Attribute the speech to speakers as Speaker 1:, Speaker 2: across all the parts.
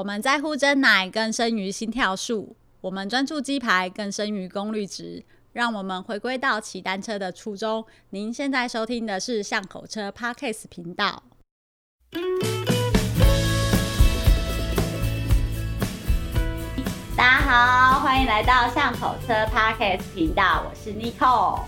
Speaker 1: 我们在乎真奶更胜于心跳数，我们专注鸡排更胜于功率值。让我们回归到骑单车的初衷。您现在收听的是巷口车 Podcast 频道。大家好，欢迎来到巷口车 Podcast 频道，我是 Nicole。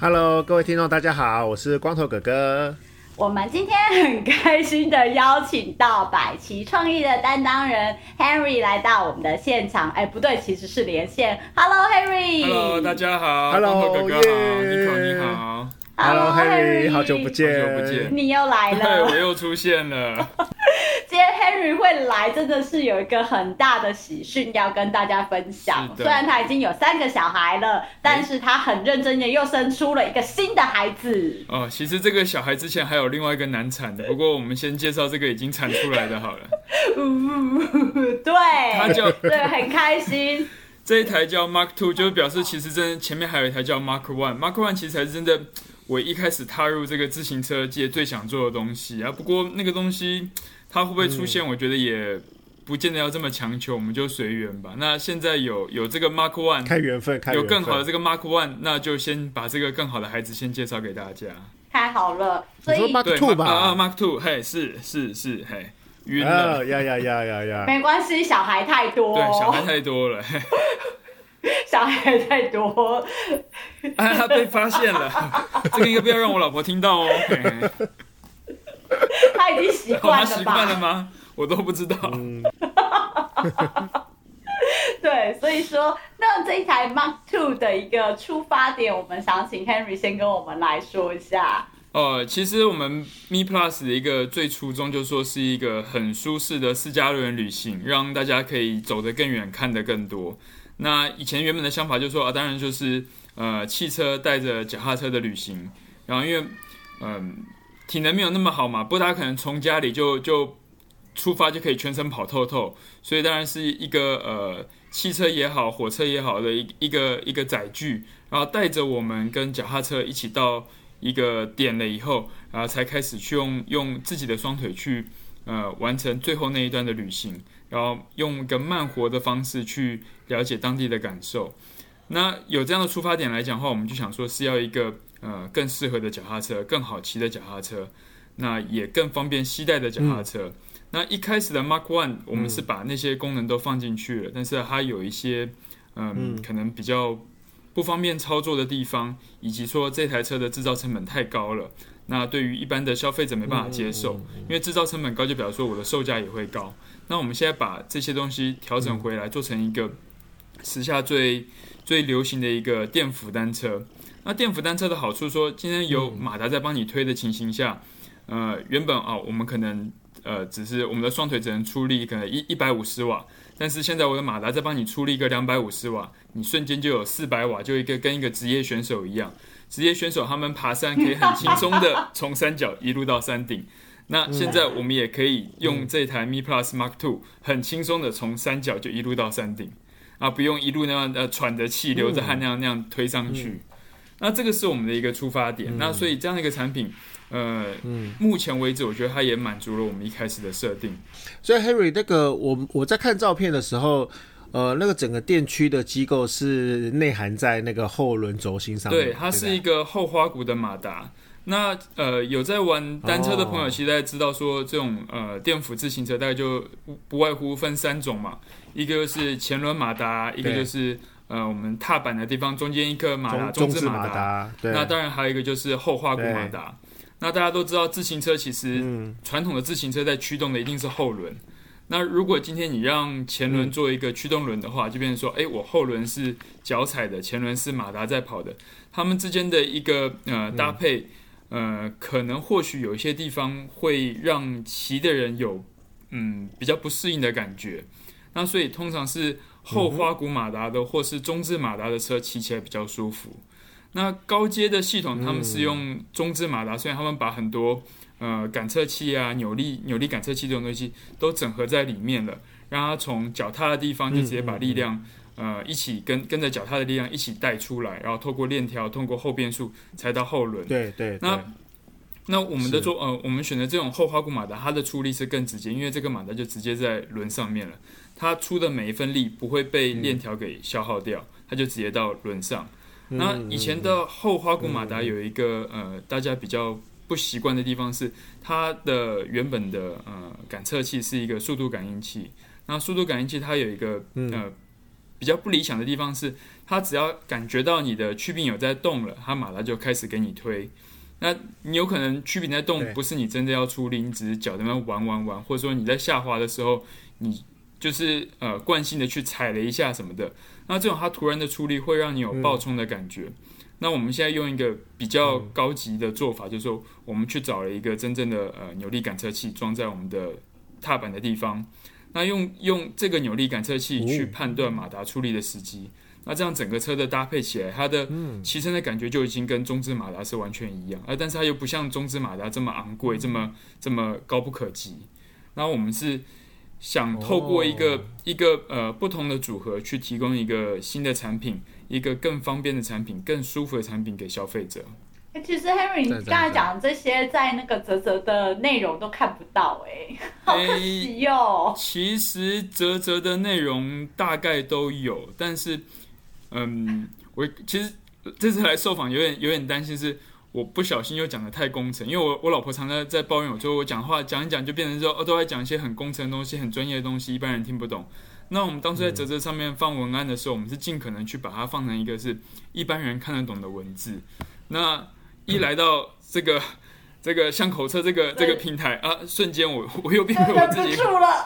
Speaker 2: Hello，各位听众，大家好，我是光头哥哥。
Speaker 1: 我们今天很开心的邀请到百奇创意的担当人 Henry 来到我们的现场。哎，不对，其实是连线。Hello，Henry。
Speaker 3: Hello，大家好。
Speaker 2: Hello，
Speaker 3: 哥哥好。Nicole，你好。
Speaker 2: Hello，Henry，好久不见，
Speaker 3: 好久不见，
Speaker 1: 你又来了。
Speaker 3: 对，我又出现了。
Speaker 1: 今天 Harry 会来，真的是有一个很大的喜讯要跟大家分享。虽然他已经有三个小孩了，但是他很认真的又生出了一个新的孩子。
Speaker 3: 哦，其实这个小孩之前还有另外一个难产的，不过我们先介绍这个已经产出来的好了。
Speaker 1: 对，他就 对，很开心。
Speaker 3: 这一台叫 Mark Two，就是表示其实真的前面还有一台叫 Mark One。Mark One 其实才是真的我一开始踏入这个自行车界最想做的东西啊。不过那个东西。它会不会出现？我觉得也不见得要这么强求，我们就随缘吧。那现在有有这个 Mark One，
Speaker 2: 看缘分，看，
Speaker 3: 有更好的这个 Mark One，那就先把这个更好的孩子先介绍给大家。
Speaker 1: 太好了，所以
Speaker 2: Mark Two 吧？
Speaker 3: 啊，Mark Two，嘿，是是是，嘿，晕了，
Speaker 2: 呀呀呀呀呀，
Speaker 1: 没关系，小孩太多，
Speaker 3: 对，小孩太多了，
Speaker 1: 小孩太多，
Speaker 3: 哎，他被发现了，这个应该不要让我老婆听到哦。
Speaker 1: 他已经习惯了吧？习惯
Speaker 3: 了吗？我都不知道。
Speaker 2: 嗯、
Speaker 1: 对，所以说，那这一台 Mark Two 的一个出发点，我们想请 Henry 先跟我们来说一下。
Speaker 3: 哦、呃，其实我们 Me Plus 的一个最初衷，就是说是一个很舒适的私家人旅行，让大家可以走得更远，看得更多。那以前原本的想法就是说啊，当然就是呃，汽车带着脚踏车的旅行，然后因为嗯。体能没有那么好嘛，不过他可能从家里就就出发就可以全程跑透透，所以当然是一个呃汽车也好，火车也好的一一个一个载具，然后带着我们跟脚踏车一起到一个点了以后，然后才开始去用用自己的双腿去呃完成最后那一段的旅行，然后用一个慢活的方式去了解当地的感受。那有这样的出发点来讲的话，我们就想说是要一个。呃，更适合的脚踏车，更好骑的脚踏车，那也更方便携带的脚踏车。嗯、那一开始的 Mark One，我们是把那些功能都放进去了，嗯、但是它有一些，呃、嗯，可能比较不方便操作的地方，以及说这台车的制造成本太高了。那对于一般的消费者没办法接受，嗯、因为制造成本高，就表示说我的售价也会高。那我们现在把这些东西调整回来，做成一个时下最最流行的一个电辅单车。那电辅单车的好处说，今天有马达在帮你推的情形下，呃，原本啊，我们可能呃，只是我们的双腿只能出力可能一一百五十瓦，但是现在我的马达在帮你出力一个两百五十瓦，你瞬间就有四百瓦，就一个跟一个职业选手一样，职业选手他们爬山可以很轻松的 从山脚一路到山顶，那现在我们也可以用这台 Mi Plus Mark Two 很轻松的从山脚就一路到山顶，啊，不用一路那样呃喘着气流着汗那样那样推上去。那这个是我们的一个出发点，嗯、那所以这样的一个产品，呃，嗯、目前为止我觉得它也满足了我们一开始的设定。
Speaker 2: 所以，Harry，那个我我在看照片的时候，呃，那个整个电驱的机构是内含在那个后轮轴心上面，
Speaker 3: 对，它是一个后花鼓的马达。那呃，有在玩单车的朋友，其实大家知道说这种呃电辅自行车大概就不外乎分三种嘛，一个是前轮马达，一个就是。呃，我们踏板的地方中间一颗马达，中置马达。那当然还有一个就是后花鼓马达。那大家都知道，自行车其实传统的自行车在驱动的一定是后轮。那如果今天你让前轮做一个驱动轮的话，就变成说，哎，我后轮是脚踩的，前轮是马达在跑的，它们之间的一个呃搭配，呃，可能或许有一些地方会让骑的人有嗯比较不适应的感觉。那所以通常是。后花鼓马达的或是中置马达的车骑起来比较舒服。那高阶的系统他们是用中置马达，所以他们把很多呃感测器啊、扭力扭力感测器这种东西都整合在里面了，让它从脚踏的地方就直接把力量呃一起跟跟着脚踏的力量一起带出来，然后透过链条、通过后变速才到后轮。
Speaker 2: 对对。
Speaker 3: 那那我们的做呃，我们选择这种后花鼓马达，它的出力是更直接，因为这个马达就直接在轮上面了，它出的每一分力不会被链条给消耗掉，它就直接到轮上。那以前的后花鼓马达有一个呃，大家比较不习惯的地方是，它的原本的呃感测器是一个速度感应器。那速度感应器它有一个呃比较不理想的地方是，它只要感觉到你的曲柄有在动了，它马达就开始给你推。那你有可能曲柄在动，不是你真的要出力，你只是脚在那玩玩玩，或者说你在下滑的时候，你就是呃惯性的去踩了一下什么的。那这种它突然的出力会让你有爆冲的感觉。嗯、那我们现在用一个比较高级的做法，就是说我们去找了一个真正的呃扭力感测器装在我们的踏板的地方。那用用这个扭力感测器去判断马达出力的时机。那这样整个车的搭配起来，它的骑乘的感觉就已经跟中置马达是完全一样。而但是它又不像中置马达这么昂贵，这么这么高不可及。那我们是。想透过一个、oh. 一个呃不同的组合去提供一个新的产品，一个更方便的产品，更舒服的产品给消费者。
Speaker 1: 其实 Henry，你刚才讲的这些在那个泽泽的内容都看不到哎，好可惜哟。
Speaker 3: 其实泽泽的内容大概都有，但是嗯，我其实这次来受访有点有点担心是。我不小心又讲的太工程，因为我我老婆常常在抱怨我，说我讲话讲一讲就变成说哦，都在讲一些很工程的东西、很专业的东西，一般人听不懂。那我们当初在泽泽上面放文案的时候，我们是尽可能去把它放成一个是一般人看得懂的文字。那一来到这个 这个巷口车这个这个平台啊，瞬间我 我又变成我自己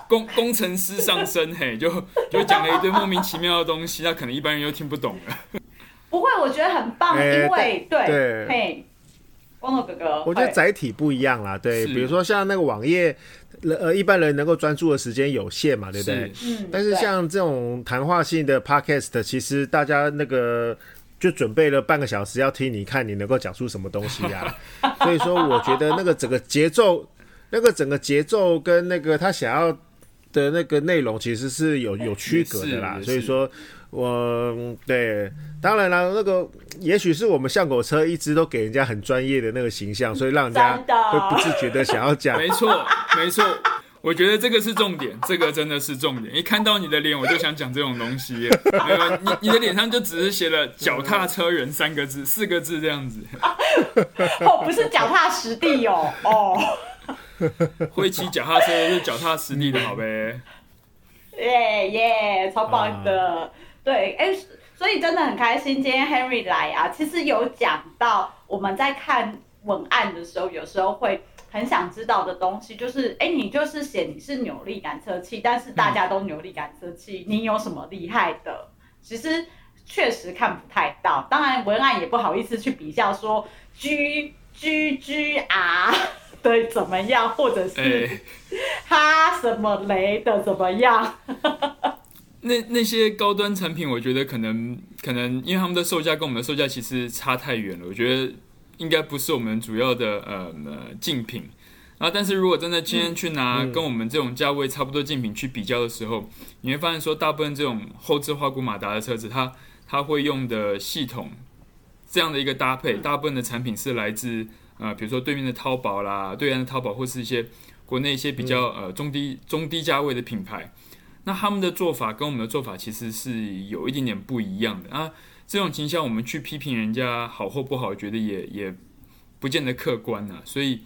Speaker 3: 工工程师上身，嘿，就就讲了一堆莫名其妙的东西，那可能一般人又听不懂了。
Speaker 1: 不会，我觉得很棒，欸、因为对对嘿。光头哥哥，
Speaker 2: 我觉得载体不一样啦，对，比如说像那个网页，呃，一般人能够专注的时间有限嘛，对不对？嗯。但是像这种谈话性的 podcast，其实大家那个就准备了半个小时要听，你看你能够讲出什么东西呀？所以说，我觉得那个整个节奏，那个整个节奏跟那个他想要的那个内容，其实是有有区隔的啦。所以说。我对，当然了，那个也许是我们巷口车一直都给人家很专业的那个形象，所以让人家会不自觉的想要讲。
Speaker 3: 没错，没错，我觉得这个是重点，这个真的是重点。一看到你的脸，我就想讲这种东西。没有，你你的脸上就只是写了“脚踏车人”三个字，四个字这样子。
Speaker 1: 哦，不是脚踏实地哦，哦，
Speaker 3: 会骑脚踏车是脚踏实地的好呗。
Speaker 1: 耶耶，超棒的。对，哎，所以真的很开心，今天 Henry 来啊。其实有讲到我们在看文案的时候，有时候会很想知道的东西，就是，哎，你就是写你是扭力感测器，但是大家都扭力感测器，你有什么厉害的？其实确实看不太到。当然，文案也不好意思去比较说 G G G R 的怎么样，或者是 哈什么雷的怎么样。
Speaker 3: 那那些高端产品，我觉得可能可能，因为他们的售价跟我们的售价其实差太远了，我觉得应该不是我们主要的呃呃竞品啊。但是如果真的今天去拿跟我们这种价位差不多竞品去比较的时候，你会发现说，大部分这种后置花鼓马达的车子，它它会用的系统这样的一个搭配，大部分的产品是来自呃，比如说对面的淘宝啦，对岸的淘宝或是一些国内一些比较呃中低中低价位的品牌。那他们的做法跟我们的做法其实是有一点点不一样的啊。这种情况我们去批评人家好或不好，觉得也也不见得客观呐。所以，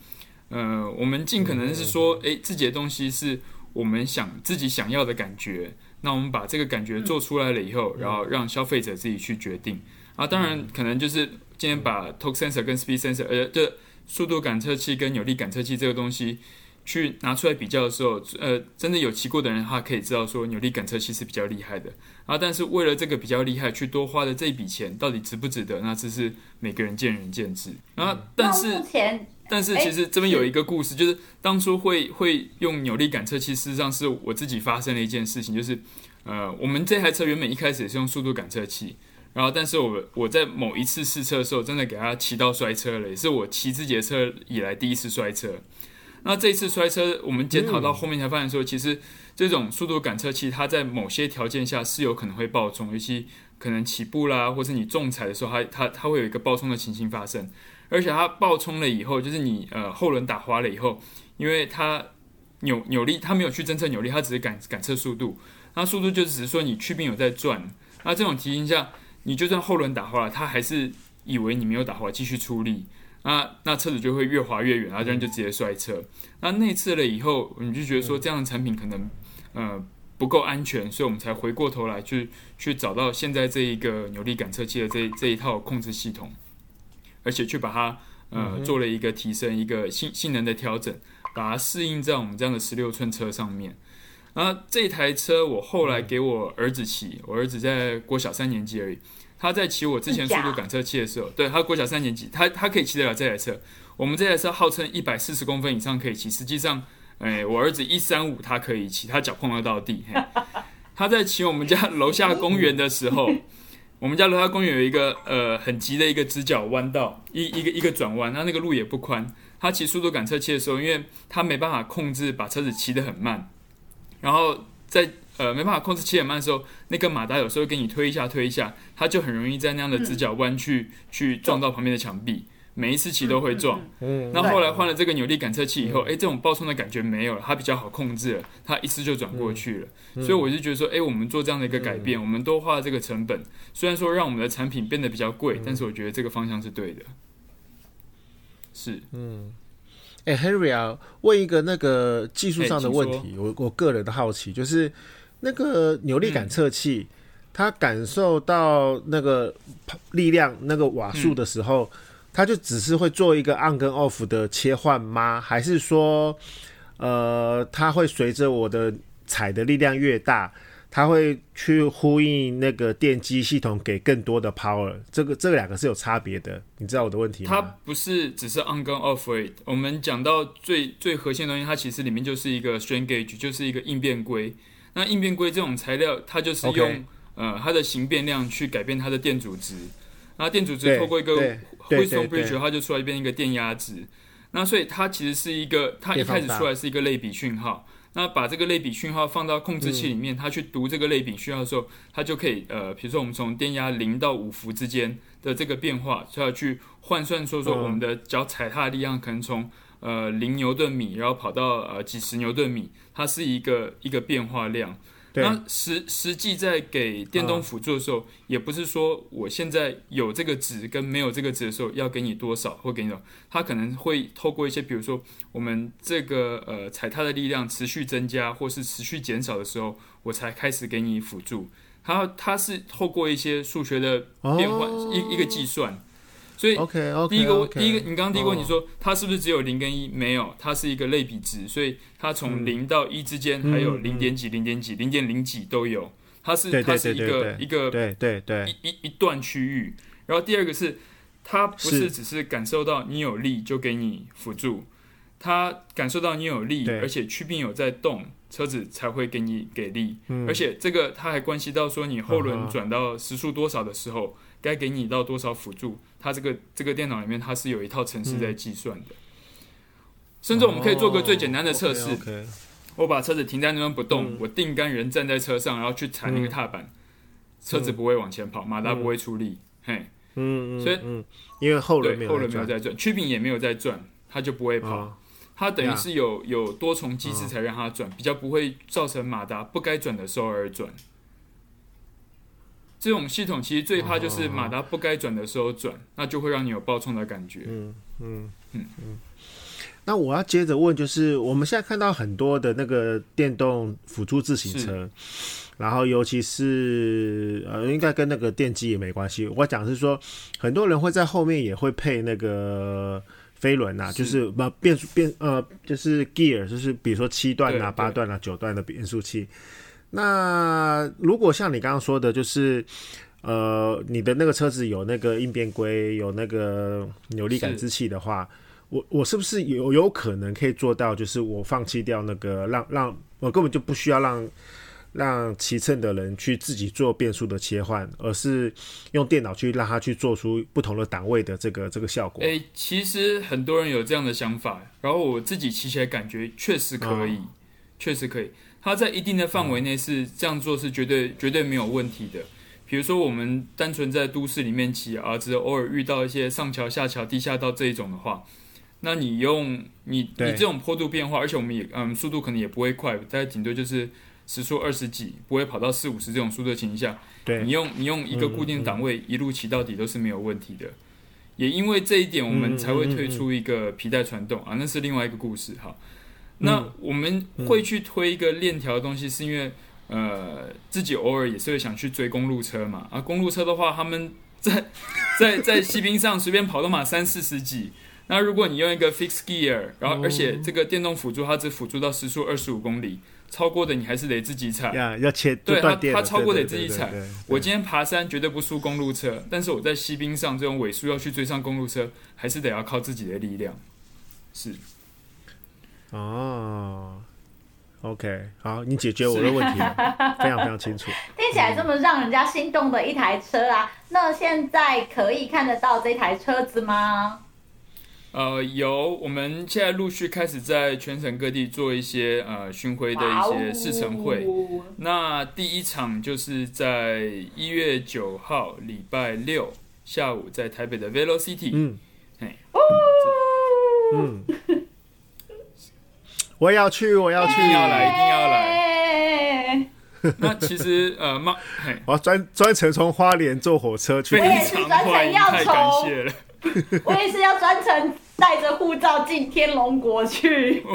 Speaker 3: 呃，我们尽可能是说，诶，自己的东西是我们想自己想要的感觉。那我们把这个感觉做出来了以后，然后让消费者自己去决定啊。当然，可能就是今天把 torque sensor 跟 speed sensor，呃，这速度感测器跟扭力感测器这个东西。去拿出来比较的时候，呃，真的有骑过的人，他可以知道说扭力感测器是比较厉害的啊。但是为了这个比较厉害，去多花的这一笔钱，到底值不值得？那这是每个人见仁见智。然后，但是，但是其实这边有一个故事，就是当初会会用扭力感测器，事实上是我自己发生了一件事情，就是呃，我们这台车原本一开始也是用速度感测器，然后但是我我在某一次试车的时候，真的给它骑到摔车了，也是我骑自己的车以来第一次摔车。那这一次摔车，我们检讨到后面才发现说，其实这种速度感测器，它在某些条件下是有可能会爆冲，尤其可能起步啦，或是你重踩的时候，它它它会有一个爆冲的情形发生。而且它爆冲了以后，就是你呃后轮打滑了以后，因为它扭扭力，它没有去侦测扭力，它只是感感测速度。那速度就只是说你曲柄有在转。那这种情形下，你就算后轮打滑了，它还是以为你没有打滑，继续出力。那那车子就会越滑越远，然后这样就直接摔车。那内测了以后，我们就觉得说这样的产品可能呃不够安全，所以我们才回过头来去去找到现在这一个扭力感测器的这这一套控制系统，而且去把它呃做了一个提升，一个性性能的调整，把它适应在我们这样的十六寸车上面。那这台车我后来给我儿子骑，我儿子在国小三年级而已。他在骑我之前速度感测器的时候，对，他国小三年级，他他可以骑得了这台车。我们这台车号称一百四十公分以上可以骑，实际上，哎，我儿子一三五，他可以骑，他脚碰得到地。嘿，他在骑我们家楼下公园的时候，我们家楼下公园有一个呃很急的一个直角弯道，一一个一个转弯，他那个路也不宽。他骑速度感测器的时候，因为他没办法控制，把车子骑得很慢，然后在。呃，没办法控制骑很慢的时候，那个马达有时候给你推一下推一下，它就很容易在那样的直角弯去、嗯、去撞到旁边的墙壁，每一次骑都会撞。嗯，那后来换了这个扭力感测器以后，哎、嗯，这种爆冲的感觉没有了，它比较好控制了，它一次就转过去了。嗯、所以我就觉得说，哎，我们做这样的一个改变，嗯、我们多花了这个成本，虽然说让我们的产品变得比较贵，嗯、但是我觉得这个方向是对的。是，
Speaker 2: 嗯，哎，Henry 啊，问一个那个技术上的问题，我我个人的好奇就是。那个扭力感测器，嗯、它感受到那个力量、那个瓦数的时候，嗯、它就只是会做一个 on 跟 off 的切换吗？还是说，呃，它会随着我的踩的力量越大，它会去呼应那个电机系统给更多的 power？这个这两个是有差别的，你知道我的问题吗？
Speaker 3: 它不是只是 on 跟 off。我们讲到最最核心的东西，它其实里面就是一个 strain gauge，就是一个应变规。那应变规这种材料，它就是用 Okay. 呃它的形变量去改变它的电阻值，那电阻值透过一个 Wheatstone bridge，它就出来变一个电压值。那所以它其实是一个，它一开始出来是一个类比讯号。那把这个类比讯号放到控制器里面，嗯、它去读这个类比讯号的时候，它就可以呃，比如说我们从电压零到五伏之间的这个变化，就要去换算说说我们的脚踩踏的力量可能从。呃，零牛顿米，然后跑到呃几十牛顿米，它是一个一个变化量。那实实际在给电动辅助的时候，也不是说我现在有这个值跟没有这个值的时候要给你多少或给你多少，它可能会透过一些，比如说我们这个呃踩踏的力量持续增加或是持续减少的时候，我才开始给你辅助。它它是透过一些数学的变换、一一个计算。所以，第一个，okay, okay, okay, 第一个，你刚刚第一个问题说它是不是只有零跟一？没有，它是一个类比值，所以它从零到一之间还有零点几、零点几、零点零几都有。它是它是一个一个对对对一一一段区域。然后第二个是，它不是只是感受到你有力就给你辅助，它感受到你有力，而且曲柄有在动，车子才会给你给力。而且这个它还关系到说你后轮转到时速多少的时候。该给你到多少辅助？它这个这个电脑里面它是有一套程式在计算的。嗯、甚至我们可以做个最简单的测试。Oh. 我把车子停在那边不动，嗯、我定杆人站在车上，然后去踩那个踏板，嗯、车子不会往前跑，马达不会出力。嗯、嘿，嗯，所以嗯，
Speaker 2: 因为后轮
Speaker 3: 后轮没有在转，曲柄也没有在转，它就不会跑。哦、它等于是有有多重机制才让它转，哦、比较不会造成马达不该转的时候而转。这种系统其实最怕就是马达不该转的时候转，哦、那就会让你有爆冲的感觉。嗯嗯嗯。嗯。
Speaker 2: 那我要接着问，就是我们现在看到很多的那个电动辅助自行车，然后尤其是呃，应该跟那个电机也没关系。我讲是说，很多人会在后面也会配那个飞轮呐、啊，就是不变速变呃就是 gear，就是比如说七段啊、八段啊、九段的变速器。那如果像你刚刚说的，就是，呃，你的那个车子有那个应变规，有那个扭力感知器的话，我我是不是有有可能可以做到，就是我放弃掉那个让让我根本就不需要让让骑乘的人去自己做变速的切换，而是用电脑去让他去做出不同的档位的这个这个效果？
Speaker 3: 诶，其实很多人有这样的想法，然后我自己骑起来感觉确实可以，嗯、确实可以。它在一定的范围内是这样做是绝对绝对没有问题的。比如说我们单纯在都市里面骑啊，只偶尔遇到一些上桥下桥、地下道这一种的话，那你用你你这种坡度变化，而且我们也嗯速度可能也不会快，大概顶多就是时速二十几，不会跑到四五十这种速度的情况下，
Speaker 2: 对，
Speaker 3: 你用你用一个固定档位、一路骑到底都是没有问题的。也因为这一点，我们才会推出一个皮带传动、啊，那是另外一个故事哈。那我们会去推一个链条的东西，是因为呃自己偶尔也是会想去追公路车嘛啊，公路车的话，他们在 在在西滨上随便跑都嘛三四十几。那如果你用一个 fixed gear，然后而且这个电动辅助它只辅助到时速二十五公里，超过的你还是得自己踩。
Speaker 2: Yeah, 要切
Speaker 3: 对它它超过得自己踩。我今天爬山绝对不输公路车，但是我在西冰上这种尾数要去追上公路车，还是得要靠自己的力量。是。
Speaker 2: 哦，OK，好，你解决我的问题了，非常非常清楚。
Speaker 1: 听起来这么让人家心动的一台车啊，嗯、那现在可以看得到这台车子吗？
Speaker 3: 呃，有，我们现在陆续开始在全省各地做一些呃巡回的一些试乘会。哦、那第一场就是在一月九号礼拜六下午，在台北的 Velocity。嗯，嘿，哦，
Speaker 2: 嗯，我要去，我要去，
Speaker 3: 一定要来，一定要来。那其实呃，妈，
Speaker 2: 我要专专程从花莲坐火车去，
Speaker 1: 非常欢迎，太感谢了。我也是要专程带着护照进天龙国去。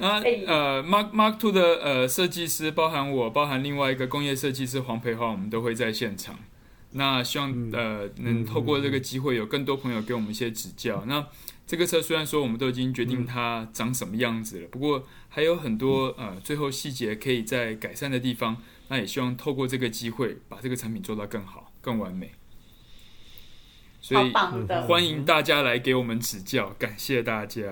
Speaker 3: 那，呃，Mark Mark Two 的呃设计师，包含我，包含另外一个工业设计师黄培华，我们都会在现场。那希望呃能透过这个机会，有更多朋友给我们一些指教。那这个车虽然说我们都已经决定它长什么样子了，不过还有很多呃最后细节可以在改善的地方。那也希望透过这个机会，把这个产品做到更好。更完美，所以欢迎大家来给我们指教，感谢大家。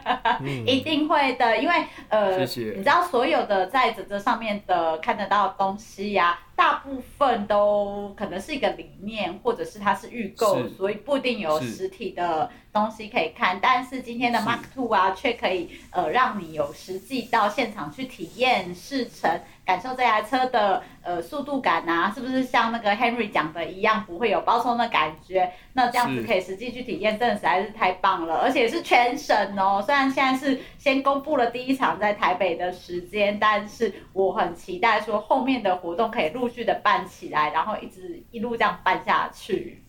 Speaker 1: 一定会的，因为呃，谢谢。你知道所有的在这这上面的看得到的东西呀、啊，大部分都可能是一个理念，或者是它是预购，所以不一定有实体的东西可以看。但是今天的 Mark Two 啊，却可以呃让你有实际到现场去体验试乘。感受这台车的呃速度感啊，是不是像那个 Henry 讲的一样，不会有包冲的感觉？那这样子可以实际去体验，真的实在是太棒了，而且是全省哦。虽然现在是先公布了第一场在台北的时间，但是我很期待说后面的活动可以陆续的办起来，然后一直一路这样办下去。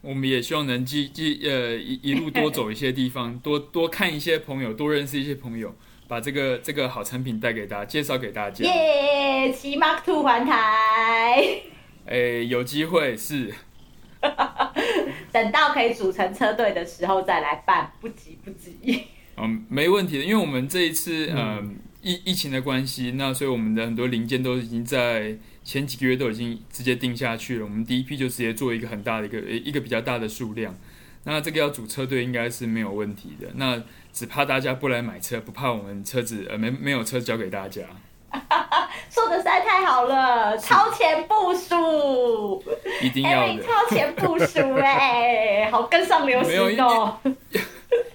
Speaker 3: 我们也希望能继继呃一一路多走一些地方，多多看一些朋友，多认识一些朋友。把这个这个好产品带给大家，介绍给大家。
Speaker 1: 耶，骑 Mark Two 环台。
Speaker 3: 哎，有机会是。
Speaker 1: 等到可以组成车队的时候再来办，不急不急。
Speaker 3: 嗯，没问题的，因为我们这一次嗯疫疫情的关系，那所以我们的很多零件都已经在前几个月都已经直接定下去了。我们第一批就直接做一个很大的一个一个比较大的数量。那这个要组车队应该是没有问题的。那只怕大家不来买车，不怕我们车子呃没没有车交给大家。
Speaker 1: 说的实在太好了，超前部署，
Speaker 3: 一定要的。
Speaker 1: 超前部署哎，好跟上流行哦。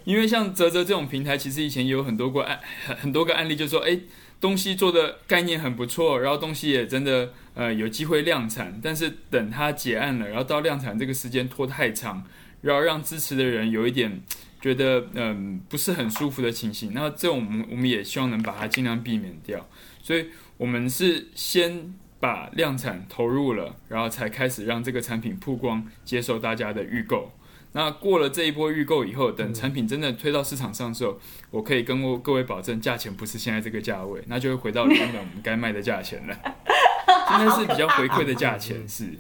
Speaker 3: 因为像泽泽这种平台，其实以前也有很多个案很 很多个案例，就是说哎东西做的概念很不错，然后东西也真的呃有机会量产，但是等它结案了，然后到量产这个时间拖太长。然后让支持的人有一点觉得嗯不是很舒服的情形，那这种我们我们也希望能把它尽量避免掉。所以我们是先把量产投入了，然后才开始让这个产品曝光，接受大家的预购。那过了这一波预购以后，等产品真的推到市场上的时候，我可以跟各位保证，价钱不是现在这个价位，那就会回到原本我们该卖的价钱了。现在是比较回馈的价钱，是。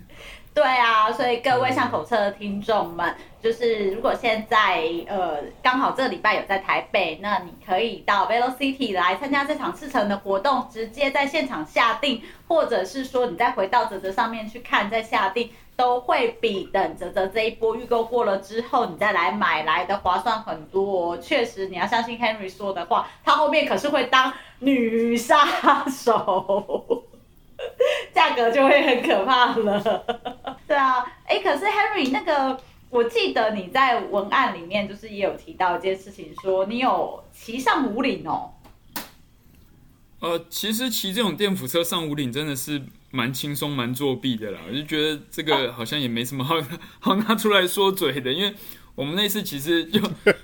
Speaker 1: 对啊，所以各位巷口车的听众们，就是如果现在呃刚好这礼拜有在台北，那你可以到 Velocity 来参加这场试乘的活动，直接在现场下定，或者是说你再回到泽泽上面去看再下定，都会比等泽泽这一波预购过了之后你再来买来的划算很多。确实，你要相信 Henry 说的话，他后面可是会当女杀手。价格就会很可怕了，对啊，哎，可是 Henry 那个，我记得你在文案里面就是也有提到一件事情，说你有骑上五岭哦。
Speaker 3: 呃，其实骑这种电辅车上五岭真的是蛮轻松、蛮作弊的啦。我就觉得这个好像也没什么好 好拿出来说嘴的，因为我们那次其实就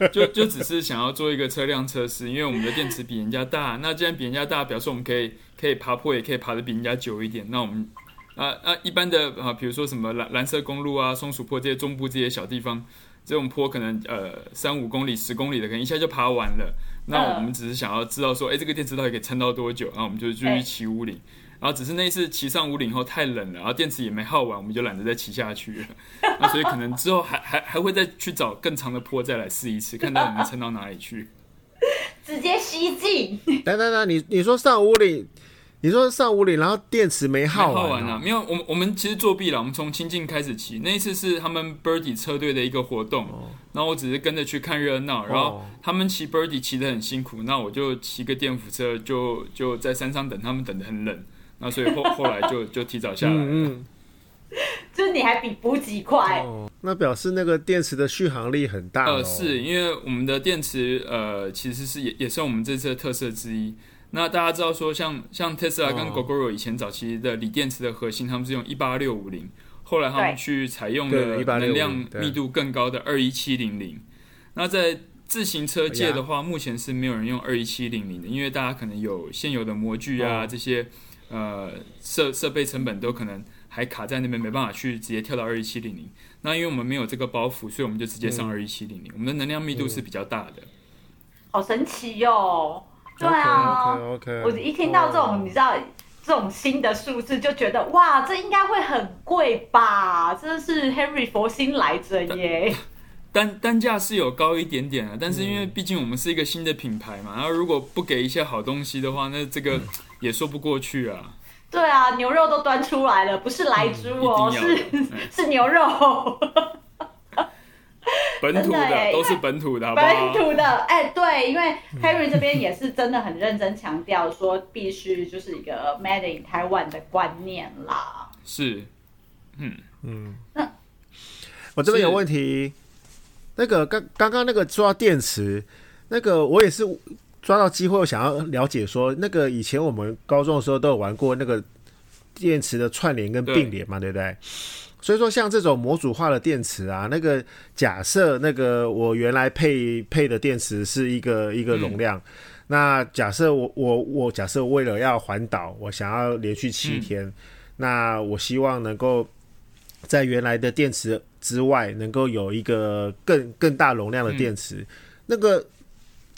Speaker 3: 就就只是想要做一个车辆测试，因为我们的电池比人家大。那既然比人家大，表示我们可以可以爬坡，也可以爬得比人家久一点。那我们啊啊，一般的啊，比如说什么蓝蓝色公路啊、松鼠坡这些中部这些小地方，这种坡可能呃三五公里、十公里的，可能一下就爬完了。那我们只是想要知道说，哎、欸，这个电池到底可以撑到多久？然后我们就继续骑五岭。然后只是那一次骑上五岭后太冷了，然后电池也没耗完，我们就懒得再骑下去了。那所以可能之后还还还会再去找更长的坡再来试一次，看到能撑到哪里去。
Speaker 1: 直接吸进。
Speaker 2: 等等等，你你说上五岭？你说上五岭，然后电池没耗耗完啊？
Speaker 3: 没有，我们我们其实作弊了。我们从清境开始骑，那一次是他们 Birdy 车队的一个活动，哦、然后我只是跟着去看热闹。然后他们骑 Birdy 骑得很辛苦，那我就骑个电扶车，就就在山上等他们，等得很冷。那所以后 后来就就提早下来了。嗯，
Speaker 1: 就是你还比补给快，
Speaker 2: 哦，那表示那个电池的续航力很大，哦。
Speaker 3: 呃，是因为我们的电池呃其实是也也算我们这次的特色之一。那大家知道说像，像像 Tesla 跟 Gogoro 以前早期的锂电池的核心，他们是用一八六五零，后来他们去采用了能量密度更高的二一七零零。那在自行车界的话，目前是没有人用二一七零零的，因为大家可能有现有的模具啊，这些呃设设备成本都可能还卡在那边，没办法去直接跳到二一七零零。那因为我们没有这个包袱，所以我们就直接上二一七零零。我们的能量密度是比较大的，
Speaker 1: 好神奇哟。对啊
Speaker 2: okay, okay.
Speaker 1: 我一听到这种，oh. 你知道这种新的数字，就觉得哇，这应该会很贵吧？这是 Henry 佛心来着耶。
Speaker 3: 单单 价是有高一点点啊，但是因为毕竟我们是一个新的品牌嘛，然后如果不给一些好东西的话，那这个也说不过去啊。
Speaker 1: 对啊，牛肉都端出来了，不是来猪哦，嗯、是 是牛肉。
Speaker 3: 本土的，的都是本土的好不
Speaker 1: 好，本土的，哎、欸，对，因为 Harry 这边也是真的很认真强调说，必须就是一个 Made in Taiwan 的观念啦。
Speaker 3: 是，嗯
Speaker 2: 嗯。那我这边有问题，那个刚刚刚那个说到电池，那个我也是抓到机会，我想要了解说，那个以前我们高中的时候都有玩过那个电池的串联跟并联嘛，对，对不对？所以说，像这种模组化的电池啊，那个假设那个我原来配配的电池是一个一个容量，嗯、那假设我我我假设为了要环岛，我想要连续七天，嗯、那我希望能够在原来的电池之外，能够有一个更更大容量的电池，嗯、那个。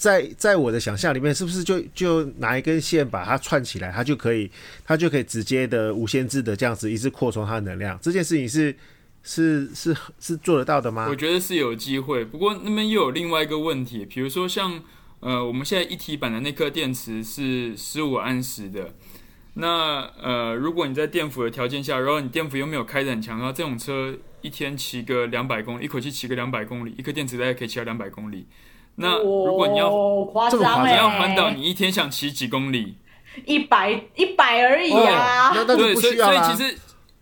Speaker 2: 在在我的想象里面，是不是就就拿一根线把它串起来，它就可以，它就可以直接的无限制的这样子一直扩充它的能量？这件事情是是是是做得到的吗？
Speaker 3: 我觉得是有机会，不过那边又有另外一个问题，比如说像呃，我们现在一体版的那颗电池是十五安时的，那呃，如果你在电辅的条件下，然后你电辅又没有开得很强，然后这种车一天骑个两百公里，一口气骑个两百公里，一颗电池大概可以骑到两百公里。那如果你要
Speaker 1: 这么夸张，
Speaker 3: 你要环岛，你一天想骑几公里？
Speaker 1: 一百一百而已啊！
Speaker 2: 哦、
Speaker 3: 对，所以所以其实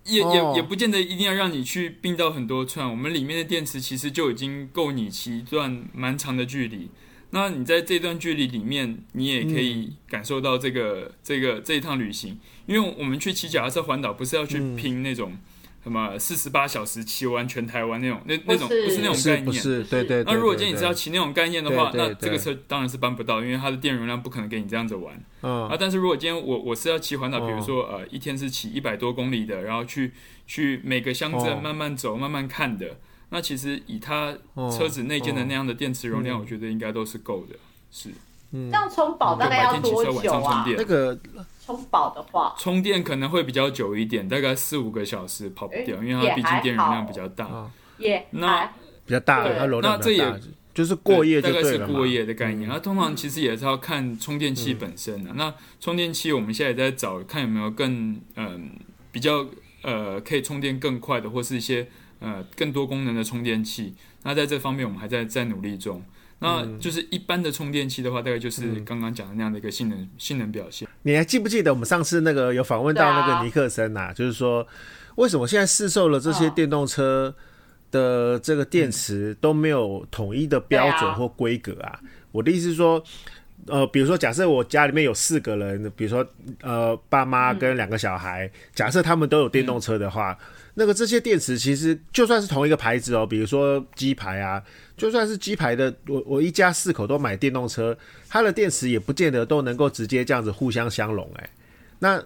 Speaker 3: 也、哦、也也不见得一定要让你去并到很多串。我们里面的电池其实就已经够你骑一段蛮长的距离。那你在这段距离里面，你也可以感受到这个、嗯、这个这一趟旅行。因为我们去骑脚踏车环岛，不是要去拼那种。什么四十八小时骑完全台湾那种，那那种不是那种概念，
Speaker 2: 不是对对。
Speaker 3: 那如果今天你是要骑那种概念的话，那这个车当然是搬不到，因为它的电容量不可能给你这样子玩。啊，但是如果今天我我是要骑环岛，比如说呃一天是骑一百多公里的，然后去去每个乡镇慢慢走、慢慢看的，那其实以它车子内建的那样的电池容量，我觉得应该都是够的。是，
Speaker 1: 这样充饱大概要多久啊？
Speaker 2: 那个。
Speaker 1: 充饱的话，
Speaker 3: 充电可能会比较久一点，大概四五个小时跑不掉，因为它毕竟电容量比较大。
Speaker 1: 也
Speaker 2: 那比较大，它容量比较大，这也就是过夜，大概是
Speaker 3: 过夜的概念。它通常其实也是要看充电器本身的。那充电器我们现在也在找，看有没有更嗯比较呃可以充电更快的，或是一些呃更多功能的充电器。那在这方面，我们还在在努力中。那就是一般的充电器的话，大概就是刚刚讲的那样的一个性能、嗯、性能表现。
Speaker 2: 你还记不记得我们上次那个有访问到那个尼克森呐、啊？啊、就是说，为什么现在市售的这些电动车的这个电池都没有统一的标准或规格啊？啊我的意思是说，呃，比如说假设我家里面有四个人，比如说呃爸妈跟两个小孩，嗯、假设他们都有电动车的话，嗯、那个这些电池其实就算是同一个牌子哦，比如说鸡排啊，就算是鸡排的，我我一家四口都买电动车，它的电池也不见得都能够直接这样子互相相容哎。那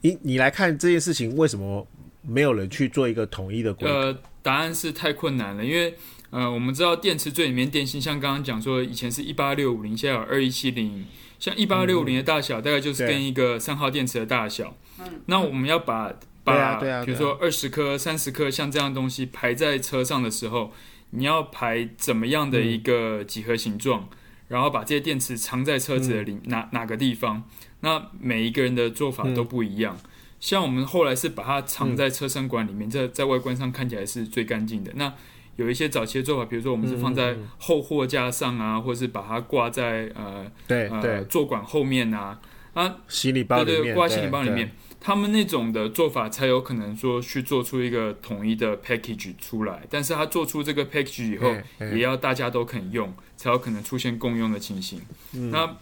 Speaker 2: 你你来看这件事情，为什么没有人去做一个统一的规格？
Speaker 3: 呃，答案是太困难了，因为。呃，我们知道电池最里面电芯，像刚刚讲说，以前是一八六五零，现在有二一七零，像一八六五零的大小，大概就是跟一个三号电池的大小。嗯，那我们要把把，比如说二十颗、三十颗像这样东西排在车上的时候，你要排怎么样的一个几何形状，然后把这些电池藏在车子的里哪哪个地方？那每一个人的做法都不一样。像我们后来是把它藏在车身管里面，在在外观上看起来是最干净的。那有一些早期的做法，比如说我们是放在后货架上啊，嗯、或者是把它挂在呃
Speaker 2: 对
Speaker 3: 呃座管后面啊。啊
Speaker 2: 行李包里面，
Speaker 3: 对对，挂行李包里面，他们那种的做法才有可能说去做出一个统一的 package 出来。但是他做出这个 package 以后，也要大家都肯用，才有可能出现共用的情形。嗯那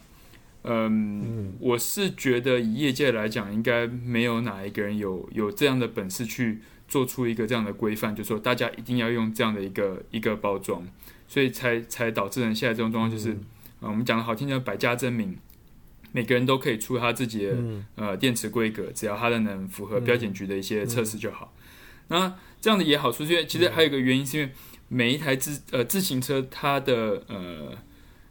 Speaker 3: 嗯，嗯我是觉得以业界来讲，应该没有哪一个人有有这样的本事去。做出一个这样的规范，就是说大家一定要用这样的一个一个包装，所以才才导致人现在这种状况，就是，嗯呃、我们讲的好听叫百家争鸣，每个人都可以出他自己的、嗯、呃电池规格，只要他的能符合标检局的一些测试就好。嗯、那这样的也好处，因为其实还有一个原因，是因为每一台自呃自行车，它的呃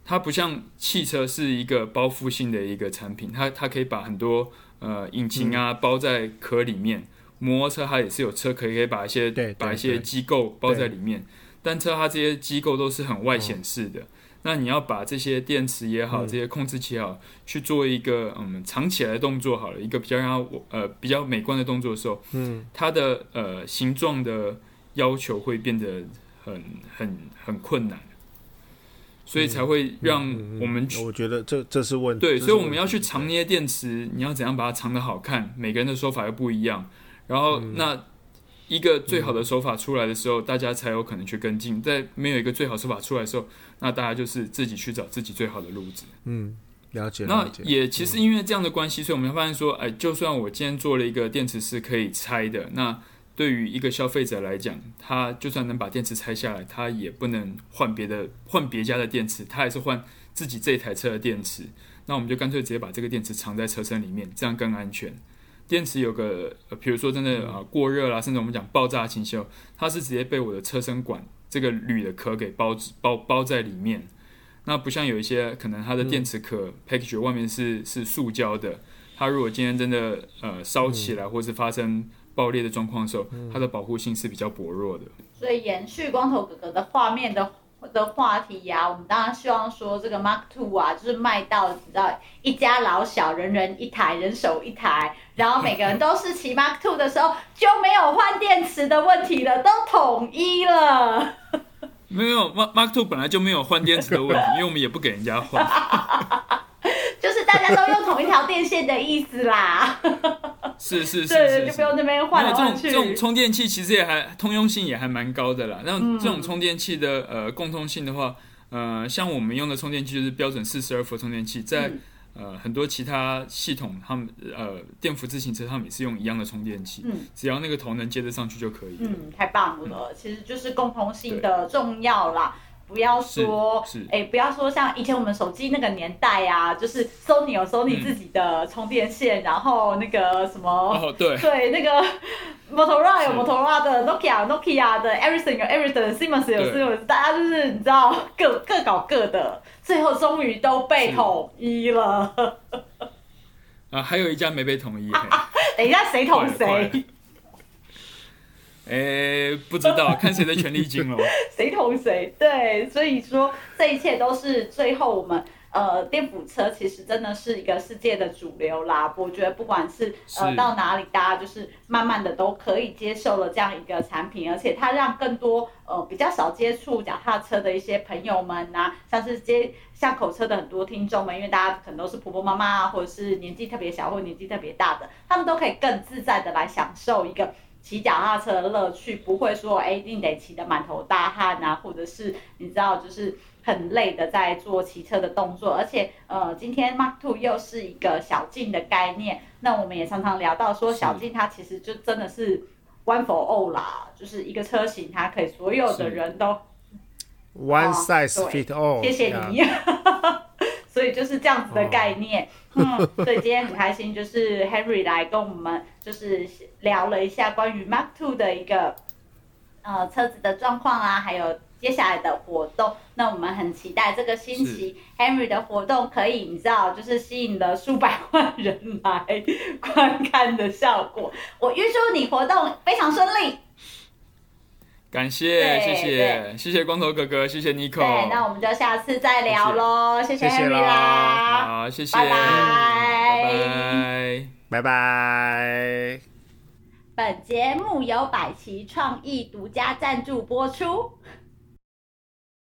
Speaker 3: 它不像汽车是一个包覆性的一个产品，它它可以把很多呃引擎啊包在壳里面。摩托车它也是有车可以可以把一些把一些机构包在里面，单车它这些机构都是很外显式的。哦、那你要把这些电池也好，嗯、这些控制器也好，去做一个嗯藏起来的动作好了，一个比较让它呃比较美观的动作的时候，嗯，它的呃形状的要求会变得很很很困难，所以才会让我们、嗯嗯嗯、我觉得这这是问题。对，所以我们要去藏那些电池，你要怎样把它藏得好看？每个人的说法又不一样。然后，那一个最好的手法出来的时候，嗯、大家才有可能去跟进。在没有一个最好手法出来的时候，那大家就是自己去找自己最好的路子。
Speaker 2: 嗯，了解。
Speaker 3: 那也其实因为这样的关系，嗯、所以我们发现说，哎，就算我今天做了一个电池是可以拆的，那对于一个消费者来讲，他就算能把电池拆下来，他也不能换别的，换别家的电池，他还是换自己这一台车的电池。那我们就干脆直接把这个电池藏在车身里面，这样更安全。电池有个，呃，比如说真的啊过热啦，甚至我们讲爆炸情况，它是直接被我的车身管这个铝的壳给包包包在里面。那不像有一些可能它的电池壳 package 外面是是塑胶的，它如果今天真的呃烧起来或是发生爆裂的状况的时候，它的保护性是比较薄弱的。
Speaker 1: 所以延续光头哥哥的画面的。的话题呀、我们当然希望说这个 Mark Two 啊，就是卖到你知道一家老小人人一台，人手一台，然后每个人都是骑 Mark Two 的时候就没有换电池的问题了，都统一了。
Speaker 3: 没有 Mark Mark Two 本来就没有换电池的问题，因为我们也不给人家换，
Speaker 1: 就是大家都用同一条电线的意思啦。
Speaker 3: 是是是，
Speaker 1: 对，就不用那边换来换去。
Speaker 3: 这种这种充电器其实也还通用性也还蛮高的啦。那这种充电器的呃共通性的话，呃，像我们用的充电器就是标准四十二伏充电器，在呃很多其他系统，他们呃电扶自行车他们也是用一样的充电器，嗯，只要那个头能接得上去就可以。
Speaker 1: 嗯，太棒了，其实就是共通性的重要啦。不要说，哎、欸，不要说像以前我们手机那个年代啊，就是 Sony 有 Sony 自己的充电线，嗯、然后那个什么，
Speaker 3: 哦、对，
Speaker 1: 对，那个 Motorola 有 Motorola 的，Nokia Nokia 的，Everything 有 Everything，Siemens 有 Siemens，大家就是你知道各各搞各的，最后终于都被统一了。
Speaker 3: 啊，还有一家没被统一。
Speaker 1: 等一下，谁统谁？
Speaker 3: 哎，不知道，看谁的权力金了。
Speaker 1: 谁捅谁？对，所以说这一切都是最后我们呃电辅车其实真的是一个世界的主流啦。我觉得不管是呃是到哪里，大家就是慢慢的都可以接受了这样一个产品，而且它让更多呃比较少接触脚踏车的一些朋友们呐、啊，像是接巷口车的很多听众们，因为大家可能都是婆婆妈妈啊，或者是年纪特别小或者年纪特别大的，他们都可以更自在的来享受一个。骑脚踏车的乐趣不会说，哎，一定得骑得满头大汗啊，或者是你知道，就是很累的在做骑车的动作，而且呃，今天 Mark Two 又是一个小径的概念，那我们也常常聊到说小径它其实就真的是 one for all 啦，就是一个车型它可以所有的人都
Speaker 2: one size fit all，
Speaker 1: 谢谢你。所以就是这样子的概念，嗯，所以今天很开心，就是 Henry 来跟我们就是聊了一下关于 Mark Two 的一个呃车子的状况啊，还有接下来的活动。那我们很期待这个星期 Henry 的活动可以，你知道，就是吸引了数百万人来观看的效果。我预祝你活动非常顺利。
Speaker 3: 感谢，谢谢，谢谢光头哥哥，谢谢 Nico。
Speaker 1: 对，那我们就下次再聊喽，谢。谢 Henry
Speaker 3: 啦，好，谢谢，拜
Speaker 2: 拜，拜拜。
Speaker 1: 本节目由百奇创意独家赞助播出。